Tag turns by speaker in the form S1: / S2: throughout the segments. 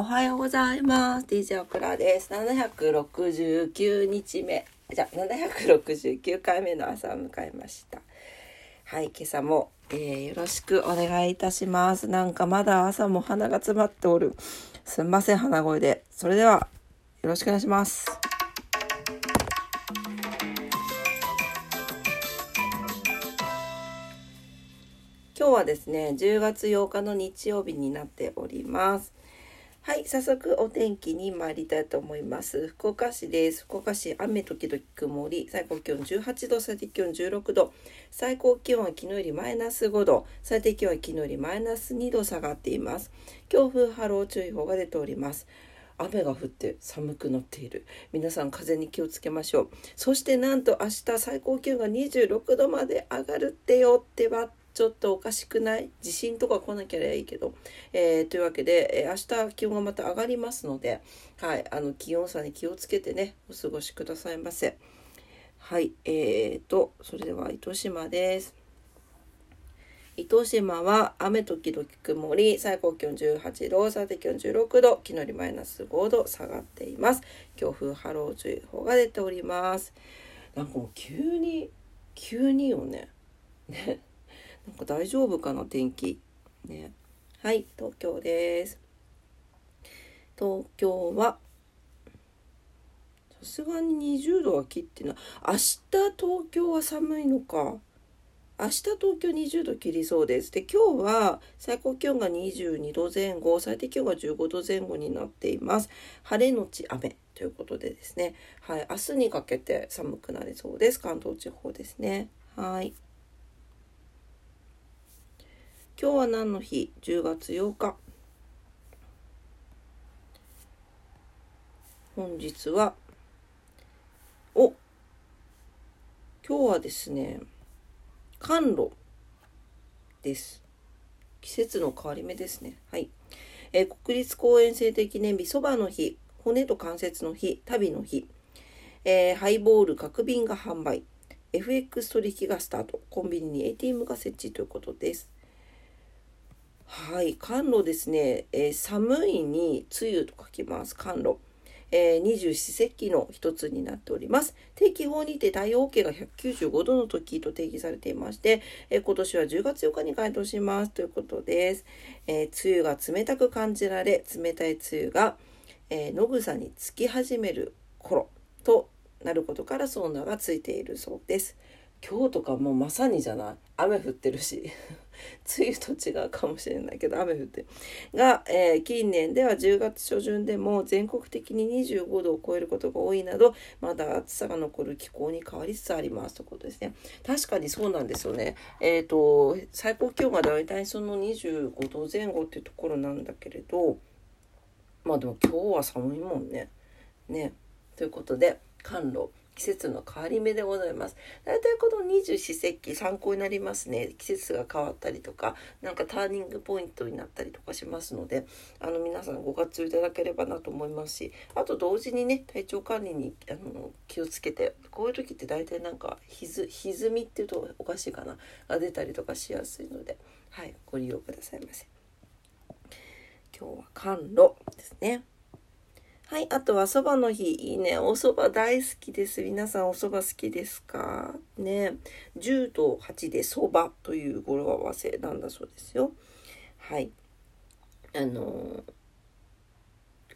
S1: おはようございます。DJ オクラです。769日目。じゃあ、769回目の朝を迎えました。はい、今朝も、えーよろしくお願いいたします。なんかまだ朝も鼻が詰まっておる。すんません、鼻声で。それでは、よろしくお願いします。今日はですね、10月8日の日曜日になっております。はい、早速お天気に参りたいと思います。福岡市です。福岡市雨時々曇り、最高気温18度、最低気温16度、最高気温は昨日よりマイナス5度、最低気温は昨日よりマイナス2度下がっています。強風波浪注意報が出ております。雨が降って寒くなっている皆さん風に気をつけましょうそしてなんと明日最高気温が26度まで上がるってよってはちょっとおかしくない？地震とか来なきゃいいけど、えーというわけで、えー明日気温がまた上がりますので、はい、あの気温差に気をつけてねお過ごしくださいませはいえーとそれでは糸島です糸島は雨時々曇り、最高気温18度、最低気温16度、昨日よりマイナス5度下がっています。強風波浪注意報が出ております。なんかもう急に、急によね。ね。なんか大丈夫かな、天気。ね。はい、東京です。東京は、さすがに20度は切ってない。明日東京は寒いのか。明日東京20度切りそうです。で、今日は最高気温が22度前後、最低気温が15度前後になっています。晴れのち雨ということでですね。はい、明日にかけて寒くなりそうです。関東地方ですね。はい。今日は何の日 ?10 月8日。本日は、お今日はですね、甘露です。季節の変わり目ですね。はい。えー国立公園制定記念日、そばの日、骨と関節の日、旅の日、えーハイボール角瓶が販売、FX 取引がスタート、コンビニに ATM が設置ということです。はい、甘露ですね、えー寒いに梅雨と書きます。甘露。二十四節気の一つになっております。定期法にて太陽系が195度の時と定義されていまして、えー今年は10月4日に該当しますということです。えー梅雨が冷たく感じられ、冷たい梅雨が、えー野草につき始める頃となることからその名がついているそうです。今日とかもうまさにじゃない？雨降ってるし梅雨と違うかもしれないけど雨降って。が、えー近年では10月初旬でも全国的に25度を超えることが多いなどまだ暑さが残る気候に変わりつつありますということですね。確かにそうなんですよね。えっ、と最高気温がだいたいその25度前後っていうところなんだけれどまあでも今日は寒いもんね。ね。ということで寒露。季節の変わり目でございます。大体この二十四節気参考になりますね。季節が変わったりとか、なんかターニングポイントになったりとかしますので、あの皆さんご活用いただければなと思いますし、あと同時にね、体調管理にあの気をつけて、こういう時って大体なんかひず歪みっていうとおかしいかな、が出たりとかしやすいので、はい、ご利用くださいませ。今日は甘露ですね。はい、あとはそばの日、いいね。お蕎麦大好きです。皆さんお蕎麦好きですか？ね。10と8で蕎麦という語呂合わせなんだそうですよ。はい。あのー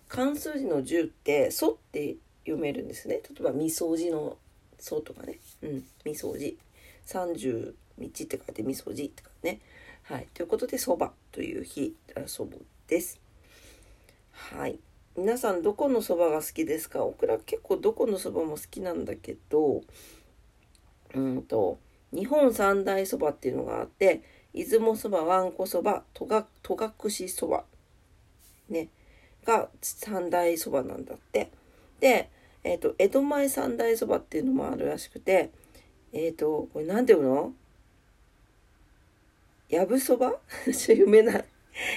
S1: 漢数字の10って、そって読めるんですね。例えば、みそじのそとかね。うん、みそじ。30道って書いてみそじって書いてね。はい。ということで、そばという日、そばです。はい。皆さんどこのそばが好きですか？オクラ結構どこのそばも好きなんだけどうんと日本三大そばっていうのがあって出雲そばわんこそば戸隠そばねが三大そばなんだって。で、えー、と江戸前三大そばっていうのもあるらしくてえっ、とこれ何て読むの？やぶそば？読めない。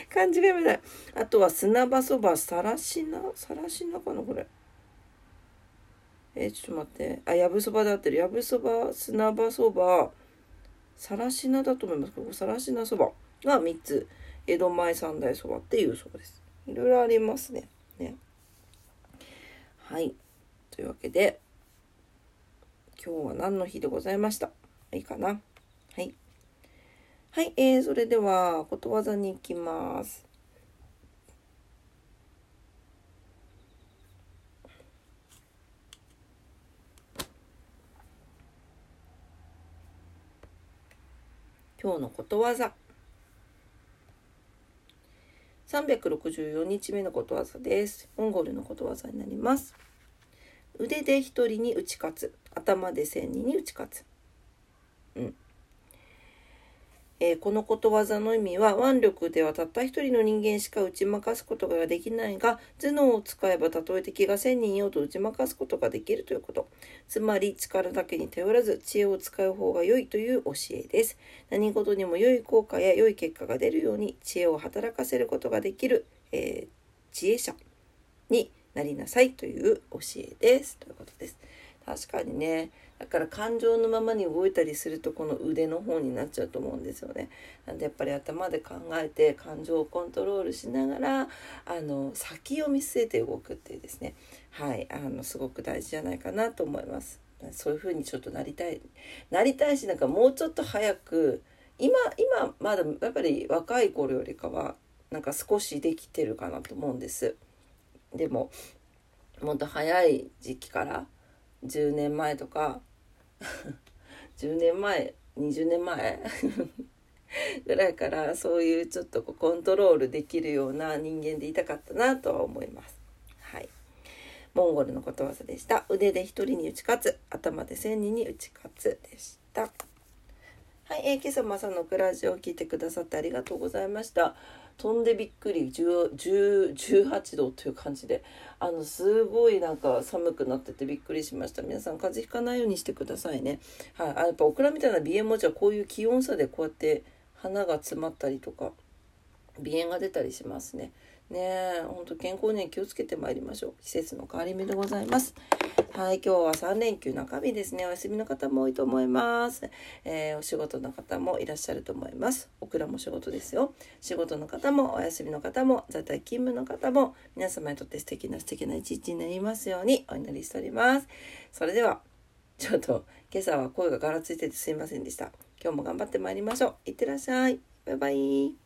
S1: 漢字が読めない。あとは砂場そば、さらしなさらしなかなこれ。えーちょっと待って。あ、やぶそばで合ってる。やぶそば、砂場そば、さらしなだと思います。ここ、さらしなそばが3つ。江戸前三大そばっていうそうです。いろいろありますね。ね。はい。というわけで、今日は何の日でございました？いいかな？はい。はい、えー、それでは、ことわざに行きます。今日のことわざ。364日目のことわざです。モンゴルのことわざになります。腕で一人に打ち勝つ。頭で千人に打ち勝つ。うん。えー、このことわざの意味は腕力ではたった一人の人間しか打ち負かすことができないが頭脳を使えばたとえ敵が千人よと打ち負かすことができるということ。つまり力だけに頼らず知恵を使う方が良いという教えです。何事にも良い効果や良い結果が出るように知恵を働かせることができる、えー、知恵者になりなさいという教えです。ということです。確かにねだから感情のままに動いたりするとこの腕の方になっちゃうと思うんですよね。なんでやっぱり頭で考えて感情をコントロールしながらあの先を見据えて動くっていうですねはいあのすごく大事じゃないかなと思います。そういう風にちょっとなりたいなりたいしなんかもうちょっと早く今今まだやっぱり若い頃よりかはなんか少しできてるかなと思うんです。でももっと早い時期から10年前とか10年前20年前ぐらいからそういうちょっとこうコントロールできるような人間でいたかったなとは思います。はい。モンゴルのことわざでした。腕で一人に打ち勝つ、頭で千人に打ち勝つでした。はい、えー、今朝も朝のクラジオを聞いてくださってありがとうございました。飛んでびっくり18度という感じで。あのすごいなんか寒くなっててびっくりしました。皆さん風邪ひかないようにしてくださいね。はい。あやっぱオクラみたいな鼻炎もじゃこういう気温差でこうやって花が詰まったりとか。鼻炎が出たりしますね。ねえほんと健康に気をつけてまいりましょう。季節の変わり目でございます。はい今日は3連休中日ですね。お休みの方も多いと思います、えー、お仕事の方もいらっしゃると思います。オクラも仕事ですよ。仕事の方もお休みの方も在宅勤務の方も皆様にとって素敵な素敵な一日になりますようにお祈りしております。それではちょっと今朝は声がガラついててすいませんでした。今日も頑張ってまいりましょう。いってらっしゃい。バイバイ。